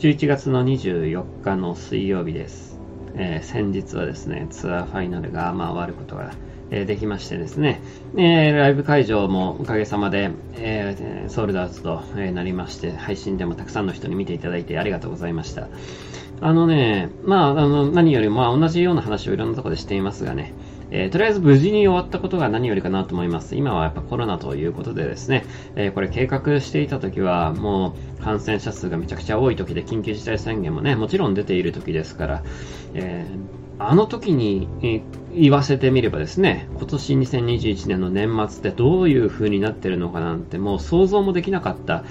11月の24日の水曜日です。えー、先日はですね、ツアーファイナルがまあ終わることがえできましてですね、えー、ライブ会場もおかげさまで、え、ソールドアウトと、なりまして、配信でもたくさんの人に見ていただいてありがとうございました。あのね、まあ、あの、何よりも、同じような話をいろんなところでしていますがね、えー、とりあえず無事に終わったことが何よりかなと思います。今はやっぱコロナということでですね、えー、これ計画していた時はもう感染者数がめちゃくちゃ多い時で緊急事態宣言もね、もちろん出ている時ですから、えーあの時に、言わせてみればですね、今年2021年の年末ってどういう風になってるのかなんてもう想像もできなかった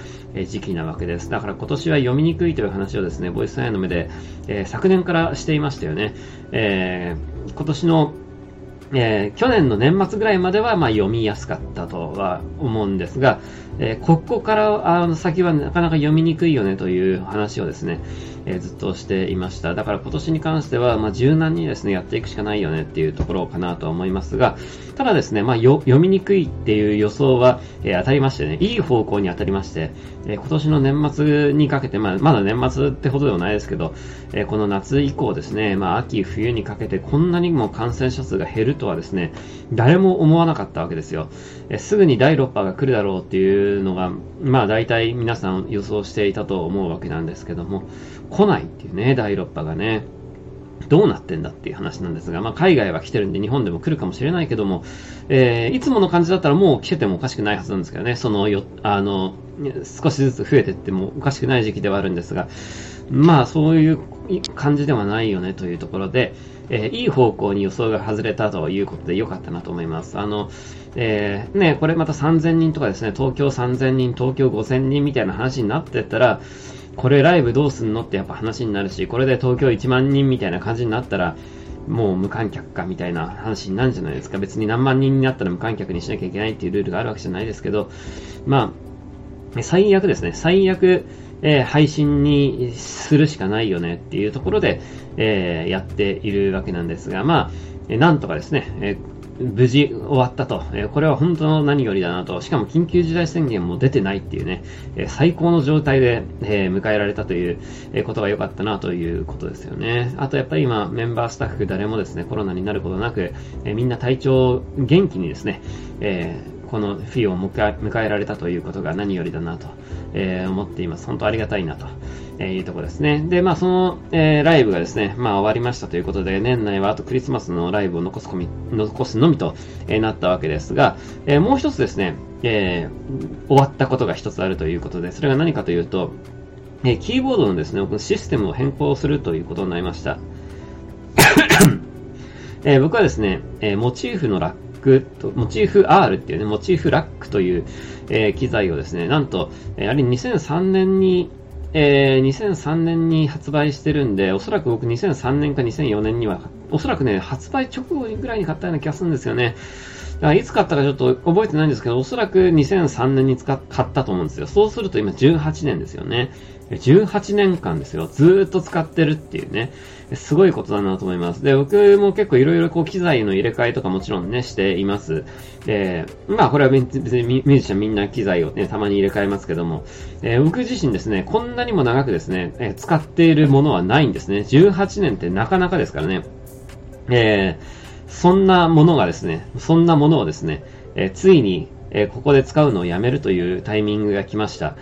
時期なわけです。だから今年は読みにくいという話をですね、ボイスアイの目で、え、昨年からしていましたよね。え、今年のえー、去年の年末ぐらいまではまあ読みやすかったとは思うんですが、えー、ここからあの先はなかなか読みにくいよねという話をですね、え、ずっとしていました。だから今年に関しては、まあ、柔軟にですね、やっていくしかないよねっていうところかなとは思いますが、ただですね、まあ、読みにくいっていう予想は、えー、当たりましてね、いい方向に当たりまして、えー、今年の年末にかけて、まあ、まだ年末ってほどではないですけど、えー、この夏以降ですね、まあ、秋、冬にかけてこんなにも感染者数が減るとはですね、誰も思わなかったわけですよ。えすぐに第6波が来るだろうっていうのが、まあ大体皆さん予想していたと思うわけなんですけども、来ないっていうね、第6波がね。どうなってんだっていう話なんですが、まあ、海外は来てるんで日本でも来るかもしれないけども、えー、いつもの感じだったらもう来ててもおかしくないはずなんですけどね、そのよ、あの、少しずつ増えていってもおかしくない時期ではあるんですが、まあそういう感じではないよねというところで、えー、いい方向に予想が外れたということで良かったなと思います。あの、えー、ね、これまた3000人とかですね、東京3000人、東京5000人みたいな話になってったら、これライブどうすんのってやっぱ話になるし、これで東京1万人みたいな感じになったら、もう無観客かみたいな話になるんじゃないですか。別に何万人になったら無観客にしなきゃいけないっていうルールがあるわけじゃないですけど、まあ、最悪ですね。最悪、えー、配信にするしかないよねっていうところで、えー、やっているわけなんですが、まあ、なんとかですね、え無事終わったと、えこれは本当の何よりだなと、しかも緊急事態宣言も出てないっていうね、え最高の状態で、え迎えられたという、えことが良かったなということですよね。あとやっぱり今、メンバースタッフ誰もですね、コロナになることなく、えみんな体調元気にですね、えこのフィーを迎えられたということが何よりだなと、え思っています。本当ありがたいなと。えいうところですね。で、まあ、その、えー、ライブがですね、まあ、終わりましたということで、年内はあとクリスマスのライブを残すこみ残すのみと、えー、なったわけですが、え、もう一つですね、え、終わったことが一つあるということで、それが何かというと、え、キーボードのですね、システムを変更するということになりました。え、僕はですね、え、モチーフのラックと、モチーフ R っていうね、モチーフラックという、えー、機材をですね、なんと、えー、あれ2003年に、えー、2003年に発売してるんで、おそらく僕2003年か2004年には、おそらくね、発売直後ぐらいに買ったような気がするんですよね。いつ買ったかちょっと覚えてないんですけど、おそらく2003年に使っ買ったと思うんですよ。そうすると今18年ですよね。18年間ですよ。ずっと使ってるっていうね。すごいことだなと思います。で、僕も結構いろいろこう機材の入れ替えとかもちろんね、しています。で、まあこれは別にミュージシャンみんな機材をね、たまに入れ替えますけども、えー、僕自身ですね、こんなにも長くですね、えー、使っているものはないんですね。18年ってなかなかですからね。えー、そんなものがですね、そんなものをですね、え、ついに、え、ここで使うのをやめるというタイミングが来ました。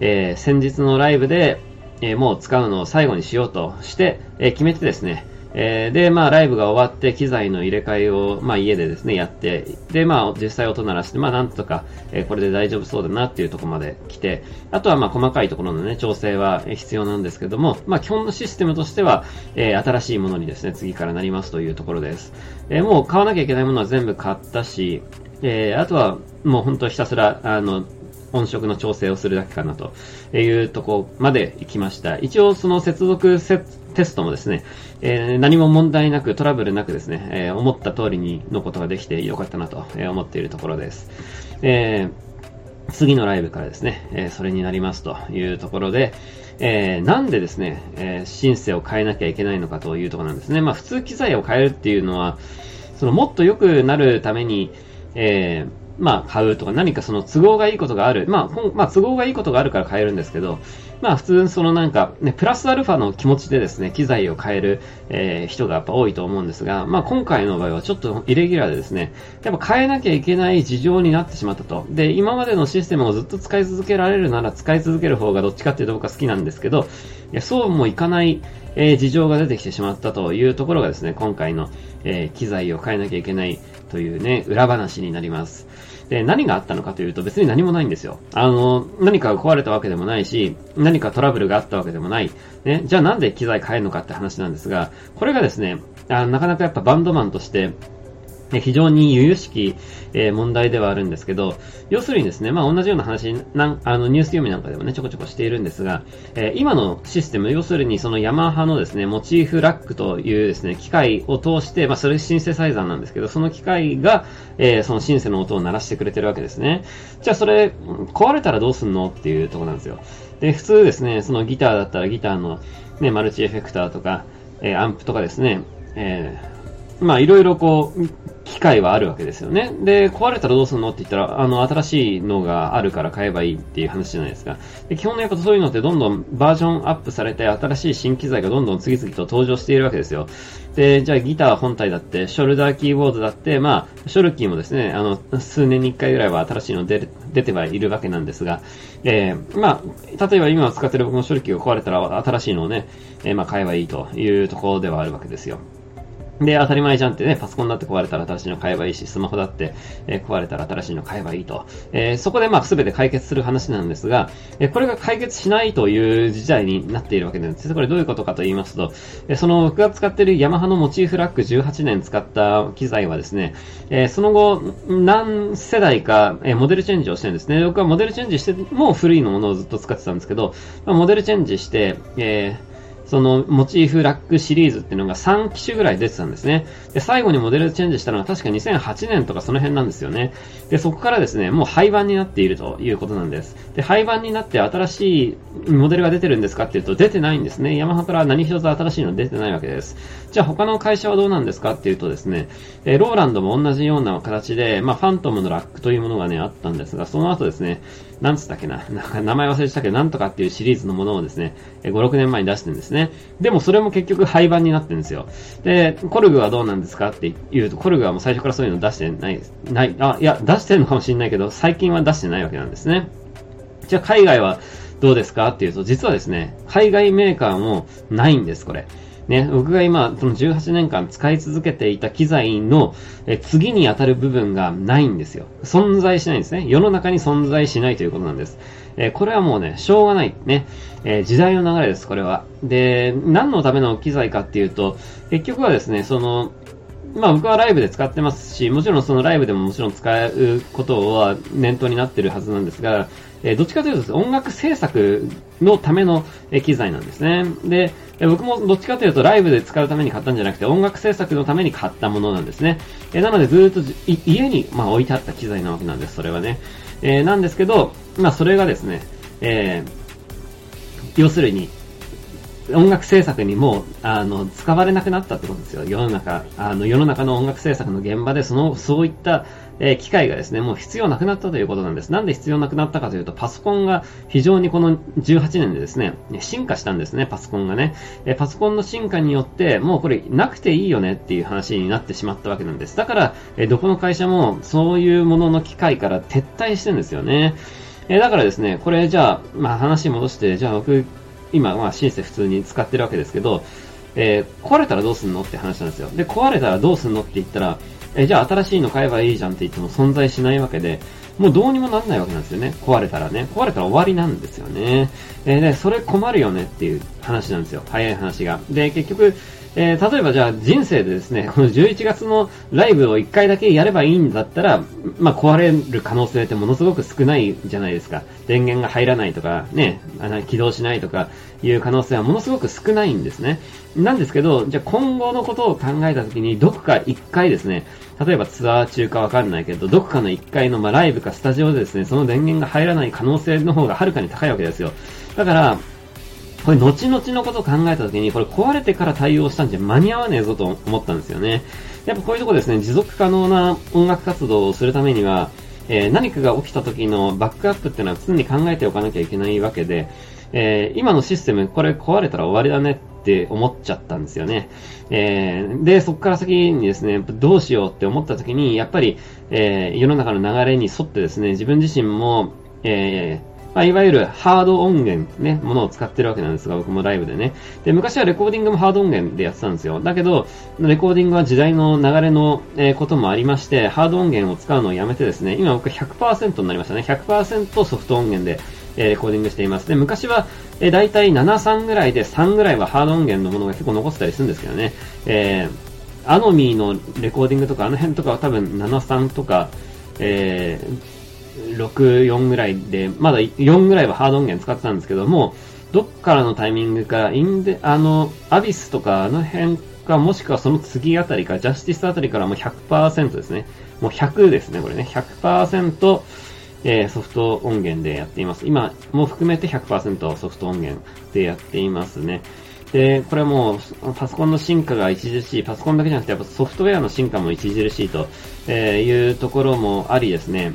え、先日のライブで、え、もう使うのを最後にしようとして、え、決めてですね、えー、で、まあ、ライブが終わって、機材の入れ替えを、まあ、家でですね、やって、で、まあ、実際音鳴らして、まあ、なんとか、えー、これで大丈夫そうだなっていうところまで来て、あとは、まあ、細かいところのね、調整は必要なんですけども、まあ、基本のシステムとしては、えー、新しいものにですね、次からなりますというところです。えー、もう買わなきゃいけないものは全部買ったし、えー、あとは、もう本当ひたすら、あの、音色の調整をするだけかなというとこまで行きました。一応その接続テストもですね、えー、何も問題なくトラブルなくですね、えー、思った通りにのことができてよかったなと思っているところです。えー、次のライブからですね、えそれになりますというところで、えー、なんでですね、えー、シンセを変えなきゃいけないのかというところなんですね。まあ普通機材を変えるっていうのは、そのもっと良くなるために、えーまあ、買うとか何かその都合がいいことがある。まあ、まあ、都合がいいことがあるから買えるんですけど、まあ、普通そのなんか、ね、プラスアルファの気持ちでですね、機材を変える、えー、人がやっぱ多いと思うんですが、まあ、今回の場合はちょっとイレギュラーでですね、やっぱ変えなきゃいけない事情になってしまったと。で、今までのシステムをずっと使い続けられるなら使い続ける方がどっちかっていうと僕は好きなんですけど、いやそうもいかない、えー、事情が出てきてしまったというところがですね、今回の、えー、機材を変えなきゃいけないというね、裏話になります。で、何があったのかというと別に何もないんですよ。あの、何か壊れたわけでもないし、何かトラブルがあったわけでもない。ね、じゃあなんで機材変えるのかって話なんですが、これがですね、あなかなかやっぱバンドマンとして、非常に由々しき、え、問題ではあるんですけど、要するにですね、まあ、同じような話なんあのニュース読みなんかでもね、ちょこちょこしているんですが、えー、今のシステム、要するにそのヤマハのですね、モチーフラックというですね、機械を通して、まあ、それシンセサイザーなんですけど、その機械が、えー、そのシンセの音を鳴らしてくれてるわけですね。じゃあそれ、壊れたらどうすんのっていうところなんですよ。で、普通ですね、そのギターだったらギターのね、マルチエフェクターとか、えアンプとかですね、えまあいろいろこう、機械はあるわけですよね。で、壊れたらどうするのって言ったら、あの、新しいのがあるから買えばいいっていう話じゃないですか。で、基本のやっぱそういうのってどんどんバージョンアップされて、新しい新機材がどんどん次々と登場しているわけですよ。で、じゃあギター本体だって、ショルダーキーボードだって、まあ、ショルキーもですね、あの、数年に1回ぐらいは新しいの出出てはいるわけなんですが、えー、まあ、例えば今使ってる僕のショルキーが壊れたら新しいのをね、えー、まあ買えばいいというところではあるわけですよ。で、当たり前じゃんってね、パソコンだって壊れたら新しいの買えばいいし、スマホだって、えー、壊れたら新しいの買えばいいと。えー、そこでまあ全て解決する話なんですが、えー、これが解決しないという事態になっているわけなんです。これどういうことかと言いますと、えその僕が使っているヤマハのモチーフラック18年使った機材はですね、えその後何世代か、えモデルチェンジをしてるんですね。僕はモデルチェンジしても古いのものをずっと使ってたんですけど、まあ、モデルチェンジして、えーそのモチーフラックシリーズっていうのが3機種ぐらい出てたんですね。で、最後にモデルチェンジしたのは確か2008年とかその辺なんですよね。で、そこからですね、もう廃盤になっているということなんです。で、廃盤になって新しいモデルが出てるんですかっていうと出てないんですね。ヤマハから何一つ新しいの出てないわけです。じゃあ他の会社はどうなんですかっていうとですね、えローランドも同じような形で、まあ、ファントムのラックというものがね、あったんですが、その後ですね、なんつったっけな、なんか名前忘れてたけど、なんとかっていうシリーズのものをですね、5、6年前に出してるんですね。でもそれも結局廃盤になってるんですよ。で、コルグはどうなんですかって言うと、コルグはもう最初からそういうの出してない、ない、あ、いや、出してるのかもしれないけど、最近は出してないわけなんですね。じゃあ海外はどうですかっていうと、実はですね、海外メーカーもないんです、これ。ね、僕が今、その18年間使い続けていた機材のえ次に当たる部分がないんですよ。存在しないんですね。世の中に存在しないということなんです。えこれはもうね、しょうがない。ね、えー、時代の流れです、これは。で、何のための機材かっていうと、結局はですね、その、まあ僕はライブで使ってますし、もちろんそのライブでももちろん使うことは念頭になってるはずなんですが、えどっちかというと音楽制作のための、機材なんですね。で、え僕もどっちかというとライブで使うために買ったんじゃなくて音楽制作のために買ったものなんですね。えなのでずっと家に、まあ、置いてあった機材なわけなんです、それはね。えー、なんですけど、まあそれがですね、えー、要するに、音楽制作にもあの使われなくなったってことですよ。世の中、あの世の中の音楽制作の現場でそのそういったえー、機械がですね、もう必要なくなったということなんです。なんで必要なくなったかというと、パソコンが非常にこの18年でですね、進化したんですね、パソコンがね。えー、パソコンの進化によって、もうこれなくていいよねっていう話になってしまったわけなんです。だから、えー、どこの会社もそういうものの機械から撤退してるんですよね。えだからですね、これじゃあ、まあ話戻して、じゃあ僕、今、まあシンセ普通に使ってるわけですけど、え壊れたらどうすんのって話なんですよ。で、壊れたらどうすんのって言ったら、え、じゃあ新しいの買えばいいじゃんって言っても存在しないわけで、もうどうにもなんないわけなんですよね。壊れたらね。壊れたら終わりなんですよね。えー、で、それ困るよねっていう話なんですよ。早い話が。で、結局、えー、例えばじゃあ人生でですね、この11月のライブを1回だけやればいいんだったら、まあ、壊れる可能性ってものすごく少ないじゃないですか。電源が入らないとか、ね、あの起動しないとかいう可能性はものすごく少ないんですね。なんですけど、じゃあ今後のことを考えたときに、どこか1回ですね、例えばツアー中かわかんないけど、どこかの1回のまあライブかスタジオでですね、その電源が入らない可能性の方がはるかに高いわけですよ。だから、これ後々のことを考えた時に、これ壊れてから対応したんじゃ間に合わねえぞと思ったんですよね。やっぱこういうとこですね、持続可能な音楽活動をするためには、えー、何かが起きた時のバックアップっていうのは常に考えておかなきゃいけないわけで、えー、今のシステム、これ壊れたら終わりだねって思っちゃったんですよね。えー、で、そこから先にですね、どうしようって思った時に、やっぱり、え、世の中の流れに沿ってですね、自分自身も、えー、まあ、いわゆるハード音源ね、ものを使ってるわけなんですが、僕もライブでね。で、昔はレコーディングもハード音源でやってたんですよ。だけど、レコーディングは時代の流れの、えー、こともありまして、ハード音源を使うのをやめてですね、今僕100%になりましたね。100%ソフト音源で、えー、レコーディングしています。で、昔は、えー、大体7、3ぐらいで3ぐらいはハード音源のものが結構残ってたりするんですけどね。えー、アノミーのレコーディングとか、あの辺とかは多分7、3とか、えー、6、4ぐらいで、まだ4ぐらいはハード音源使ってたんですけども、どっからのタイミングか、インデ、あの、アビスとかあの辺か、もしくはその次あたりか、ジャスティスあたりからもう100%ですね。もう100ですね、これね。100%、えー、ソフト音源でやっています。今も含めて100%ソフト音源でやっていますね。で、これもパソコンの進化が著しい、パソコンだけじゃなくてやっぱソフトウェアの進化も著しいというところもありですね、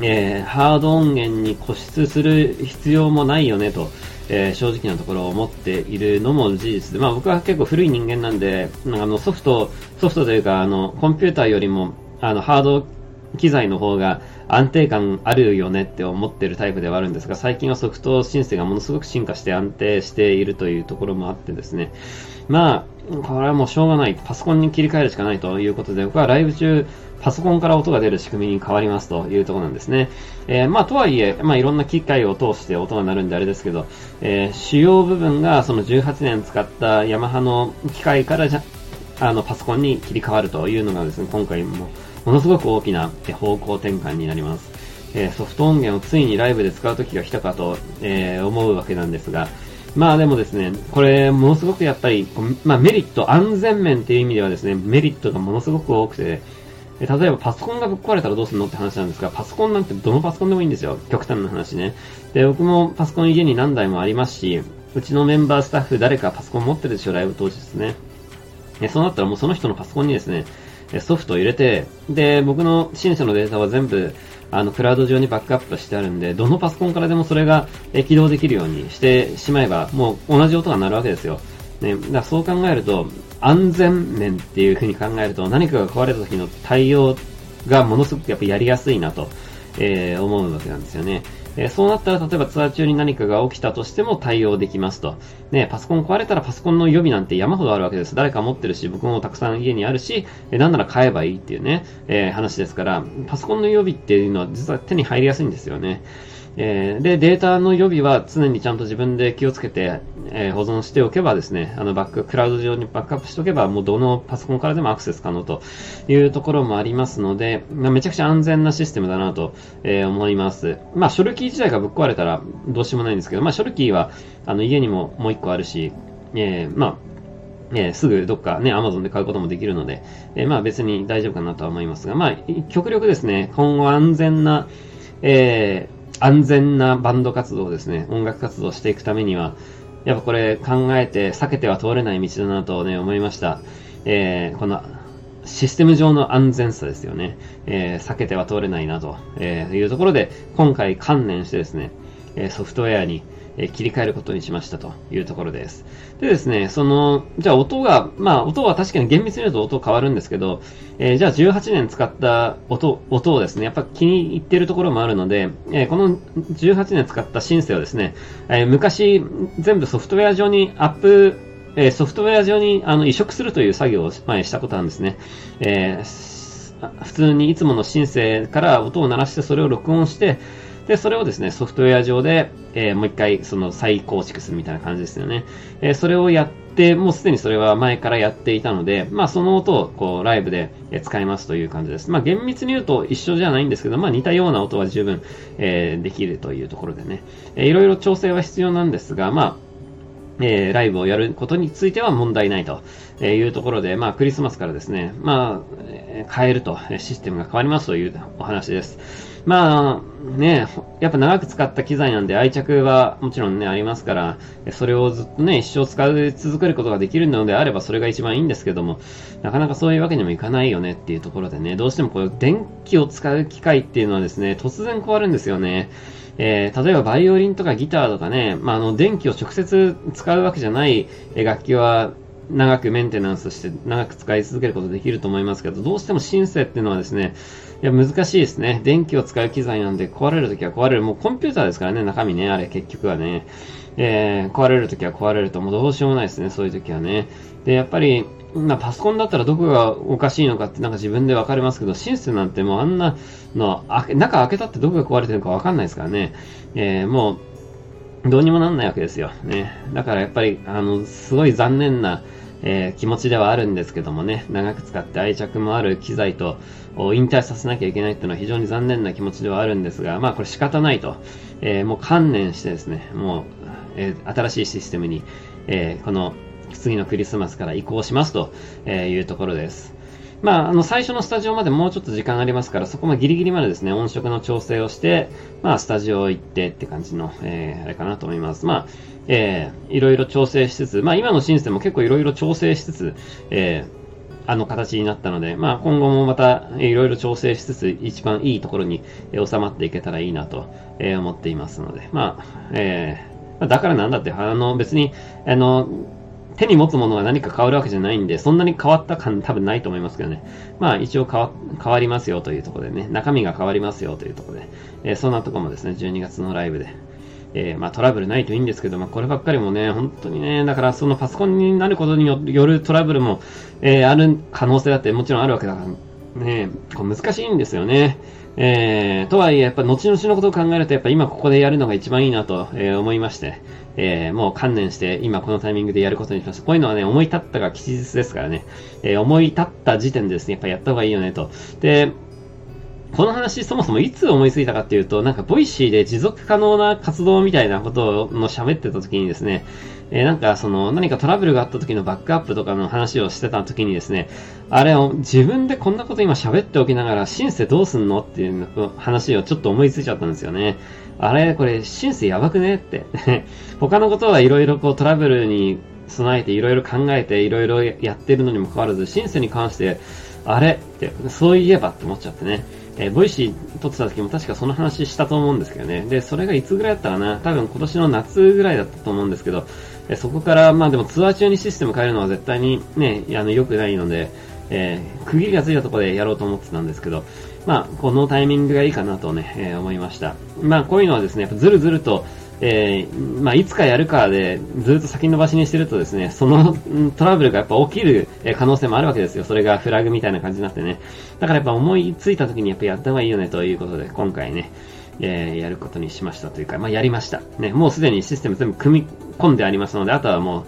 えー、ハード音源に固執する必要もないよねと、えー、正直なところを思っているのも事実で、まあ僕は結構古い人間なんで、あのソフト、ソフトというか、あの、コンピューターよりも、あの、ハード機材の方が安定感あるよねって思ってるタイプではあるんですが、最近はソフト申請がものすごく進化して安定しているというところもあってですね、まあ、これはもうしょうがない。パソコンに切り替えるしかないということで、僕はライブ中、パソコンから音が出る仕組みに変わりますというところなんですね。えー、まあ、とはいえ、まあ、いろんな機械を通して音が鳴るんであれですけど、えー、主要部分がその18年使ったヤマハの機械からじゃ、あの、パソコンに切り替わるというのがですね、今回もものすごく大きな方向転換になります。え、ソフト音源をついにライブで使う時が来たかと、え、思うわけなんですが、まあでもですね、これ、ものすごくやっぱり、まあメリット、安全面っていう意味ではですね、メリットがものすごく多くて、例えばパソコンがぶっ壊れたらどうするのって話なんですが、パソコンなんてどのパソコンでもいいんですよ。極端な話ね。で、僕もパソコン家に何台もありますし、うちのメンバースタッフ誰かパソコン持ってるでしょ、ライブ当日ですね。そうなったらもうその人のパソコンにですね、ソフトを入れて、で、僕の新車のデータは全部、あの、クラウド上にバックアップしてあるんで、どのパソコンからでもそれが起動できるようにしてしまえば、もう同じ音が鳴るわけですよ。ね、だからそう考えると、安全面っていう風に考えると、何かが壊れた時の対応がものすごくやっぱやりやすいなと、えー、思うわけなんですよね。えー、そうなったら、例えばツアー中に何かが起きたとしても対応できますと。ね、パソコン壊れたらパソコンの予備なんて山ほどあるわけです。誰か持ってるし、僕もたくさん家にあるし、えー、なんなら買えばいいっていうね、えー、話ですから、パソコンの予備っていうのは実は手に入りやすいんですよね。えー、で、データの予備は常にちゃんと自分で気をつけて、えー、保存しておけばですね、あのバック、クラウド上にバックアップしておけば、もうどのパソコンからでもアクセス可能というところもありますので、まあ、めちゃくちゃ安全なシステムだなと、えー、思います。まあ、ショルキー自体がぶっ壊れたらどうしようもないんですけど、まあ、ショルキーは、あの、家にももう一個あるし、えー、まあ、えー、すぐどっかね、アマゾンで買うこともできるので、えー、まあ別に大丈夫かなとは思いますが、まあ、極力ですね、今後安全な、え安全なバンド活動ですね、音楽活動していくためには、やっぱこれ考えて避けては通れない道だなとね、思いました。えー、このシステム上の安全さですよね。えー、避けては通れないなとえいうところで、今回観念してですね、ソフトウェアにえ切り替えることにしましたというところです。でですね、その、じゃあ音が、まあ音は確かに厳密に言うと音変わるんですけど、えー、じゃあ18年使った音、音をですね、やっぱ気に入ってるところもあるので、えー、この18年使ったシンセをですね、えー、昔全部ソフトウェア上にアップ、えソフトウェア上にあの移植するという作業を前したことあるんですね。え普通にいつものシンセから音を鳴らしてそれを録音して、で、それをですね、ソフトウェア上で、えー、もう一回、その再構築するみたいな感じですよね。えー、それをやって、もうすでにそれは前からやっていたので、まあその音をこうライブで使いますという感じです。まあ厳密に言うと一緒じゃないんですけど、まあ似たような音は十分、えー、できるというところでね、えー、いろいろ調整は必要なんですが、まあえー、ライブをやることについては問題ないというところで、まあ、クリスマスからですね、まあ、変えると、システムが変わりますというお話です。まあ、ね、やっぱ長く使った機材なんで愛着はもちろんね、ありますから、それをずっとね、一生使い続けることができるのであればそれが一番いいんですけども、なかなかそういうわけにもいかないよねっていうところでね、どうしてもこう電気を使う機械っていうのはですね、突然変わるんですよね。えー、例えばバイオリンとかギターとかね、まあ、あの電気を直接使うわけじゃない楽器は長くメンテナンスして長く使い続けることできると思いますけど、どうしてもシンセっていうのはですね、いや難しいですね。電気を使う機材なんで壊れるときは壊れる。もうコンピューターですからね、中身ね、あれ結局はね。えー、壊れるときは壊れるともうどうしようもないですね、そういうときはね。で、やっぱり、まあ、パソコンだったらどこがおかしいのかってなんか自分でわかりますけど、シンセなんてもうあんなの、中開けたってどこが壊れてるかわかんないですからね。えー、もう、どうにもなんないわけですよ。ね。だからやっぱり、あの、すごい残念な、えー、気持ちではあるんですけどもね、長く使って愛着もある機材と引退させなきゃいけないっていうのは非常に残念な気持ちではあるんですが、まあこれ仕方ないと、えー、もう観念してですね、もう、え、新しいシステムに、えこの次のクリスマスから移行しますというところです。まあ、あの、最初のスタジオまでもうちょっと時間ありますから、そこもギリギリまでですね、音色の調整をして、まあ、スタジオ行ってって感じの、えー、あれかなと思います。まあ、えー、いろいろ調整しつつ、まあ、今のシンセも結構いろいろ調整しつつ、えー、あの形になったので、まあ、今後もまたいろいろ調整しつつ、一番いいところに収まっていけたらいいなと思っていますので、まあ、えー、だからなんだって、あの、別に、あの、手に持つものが何か変わるわけじゃないんで、そんなに変わった感多分ないと思いますけどね。まあ一応変わ変わりますよというところでね、中身が変わりますよというところで、えー、そんなとこもですね、12月のライブで、えー、まあトラブルないといいんですけど、まあこればっかりもね、本当にね、だからそのパソコンになることによるトラブルも、えー、ある可能性だってもちろんあるわけだからね、こう難しいんですよね。えー、とはいえ、やっぱ後々のことを考えると、やっぱ今ここでやるのが一番いいなと、えー、思いまして、えー、もう観念して今このタイミングでやることにしました。こういうのはね、思い立ったが吉日ですからね、えー、思い立った時点でですね、やっぱやった方がいいよねと。で、この話そもそもいつ思いついたかっていうと、なんかボイシーで持続可能な活動みたいなことの喋ってた時にですね、えー、なんかその何かトラブルがあった時のバックアップとかの話をしてた時にですね、あれを自分でこんなこと今喋っておきながらシンセどうすんのっていう話をちょっと思いついちゃったんですよね。あれこれシンセやばくねって。他のことはいろいろこうトラブルに備えていろいろ考えていろいろやってるのにもかかわらず、シンセに関してあれ？って、そういえばって思っちゃってね。えー、ボイシー撮ってた時も確かその話したと思うんですけどね。で、それがいつぐらいだったかな？多分今年の夏ぐらいだったと思うんですけど、え、そこから、まあでもツアー中にシステム変えるのは絶対にね、あの、良くないので、えー、区切りがついたところでやろうと思ってたんですけど、まあ、このタイミングがいいかなとね、えー、思いました。まあ、こういうのはですね、やっぱずるずると、えー、まあ、いつかやるかでずっと先延ばしにしてるとですね、そのトラブルがやっぱ起きる可能性もあるわけですよ。それがフラグみたいな感じになってね。だからやっぱ思いついた時にやっぱやった方がいいよねということで、今回ね、えー、やることにしましたというか、まあ、やりました。ね、もうすでにシステム全部組み込んでありますので、あとはもう、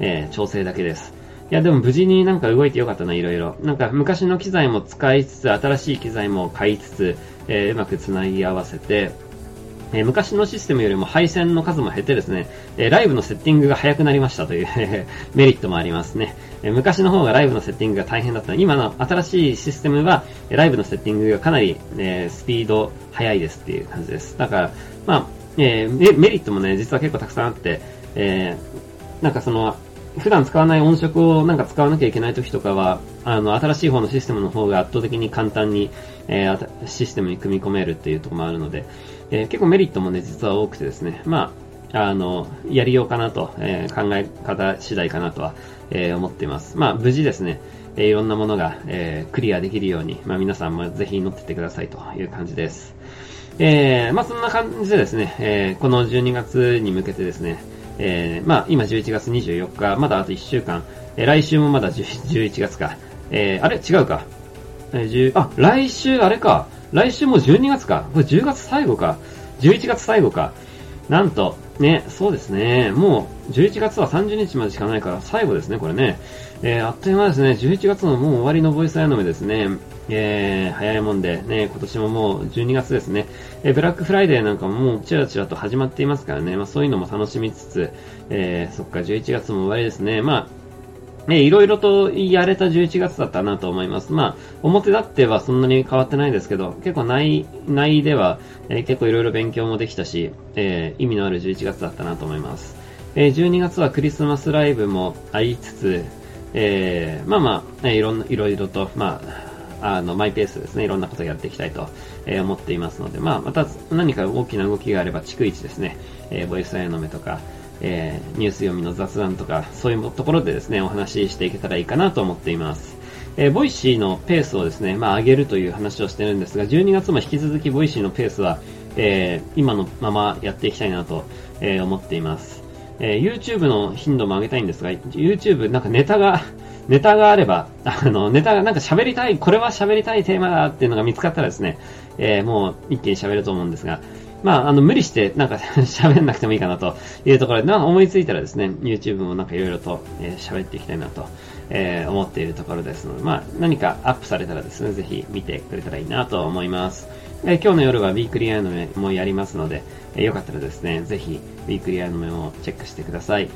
えー、調整だけです。いや、でも無事になんか動いてよかったな、いろいろ。なんか昔の機材も使いつつ、新しい機材も買いつつ、えー、うまく繋ぎ合わせて、えー、昔のシステムよりも配線の数も減ってですね、えー、ライブのセッティングが早くなりましたという メリットもありますね。え昔の方がライブのセッティングが大変だった今の新しいシステムは、ライブのセッティングがかなり、えスピード速いですっていう感じです。だから、まあ、えメリットもね、実は結構たくさんあって、えなんかその、普段使わない音色をなんか使わなきゃいけない時とかは、あの、新しい方のシステムの方が圧倒的に簡単に、えー、システムに組み込めるっていうところもあるので、えー、結構メリットもね、実は多くてですね、まあ、あの、やりようかなと、えー、考え方次第かなとは、えー、思っています。まあ、無事ですね、え、いろんなものが、え、クリアできるように、まあ、皆さんもぜひ乗ってってくださいという感じです。え、まあ、そんな感じでですね、え、この12月に向けてですね、え、まあ、今11月24日、まだあと1週間、え、来週もまだ11月か。え、あれ？違うか。えー、あ、来週あれか。来週も12月か。これ10月最後か。11月最後か。なんと、ね、そうですね。もう、11月は30日までしかないから、最後ですね、これね。えー、あっという間ですね。11月のもう終わりのボイスアイノメですね。えー、早いもんで、ね、今年ももう12月ですね。えー、ブラックフライデーなんかももうちらちらと始まっていますからね。まあそういうのも楽しみつつ、えー、そっか、11月も終わりですね。まあ、ね、いろいろとやれた11月だったなと思います。まあ、表立ってはそんなに変わってないですけど、結構内、内では、えー、結構いろいろ勉強もできたし、えー、意味のある11月だったなと思います。えー、12月はクリスマスライブもありつつ、えー、まあまあ、いろんな、いろいろと、まあ、あの、マイペースですね、いろんなことやっていきたいと、え、思っていますので、まあ、また何か大きな動きがあれば、逐一ですね、え、ボイスアヤノ.メとか、えー、ニュース読みの雑談とか、そういうところでですね、お話ししていけたらいいかなと思っています。えー、ボイシーのペースをですね、まあ、上げるという話をしてるんですが、12月も引き続きボイシーのペースは、えー、今のままやっていきたいなと、え、思っています。えー、YouTube の頻度も上げたいんですが、YouTube なんかネタが、ネタがあれば、あの、ネタがなんか喋りたい、これは喋りたいテーマだっていうのが見つかったらですね、えー、もう一気に喋ると思うんですが、まあ、あの、無理して、なんか 喋んなくてもいいかなというところで、なんか思いついたらですね、YouTube もなんかいろいろと喋、えー、っていきたいなと、えー、思っているところですので、まあ、何かアップされたらですね、ぜひ見てくれたらいいなと思います。え、今日の夜はウィークリーアニメもやりますので、えー、よかったらですね、ぜひウィークリーアニメもチェックしてください。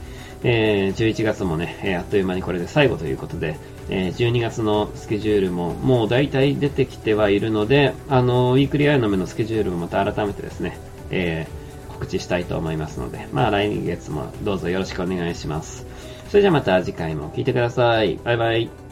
えー、11月もね、え、あっという間にこれで最後ということで、えー、12月のスケジュールももう大体出てきてはいるので、あの、ウィークリーアイの目のスケジュールもまた改めてですね、えー、告知したいと思いますので、まあ来月もどうぞよろしくお願いします。それじゃまた次回も聞いてください。バイバイ。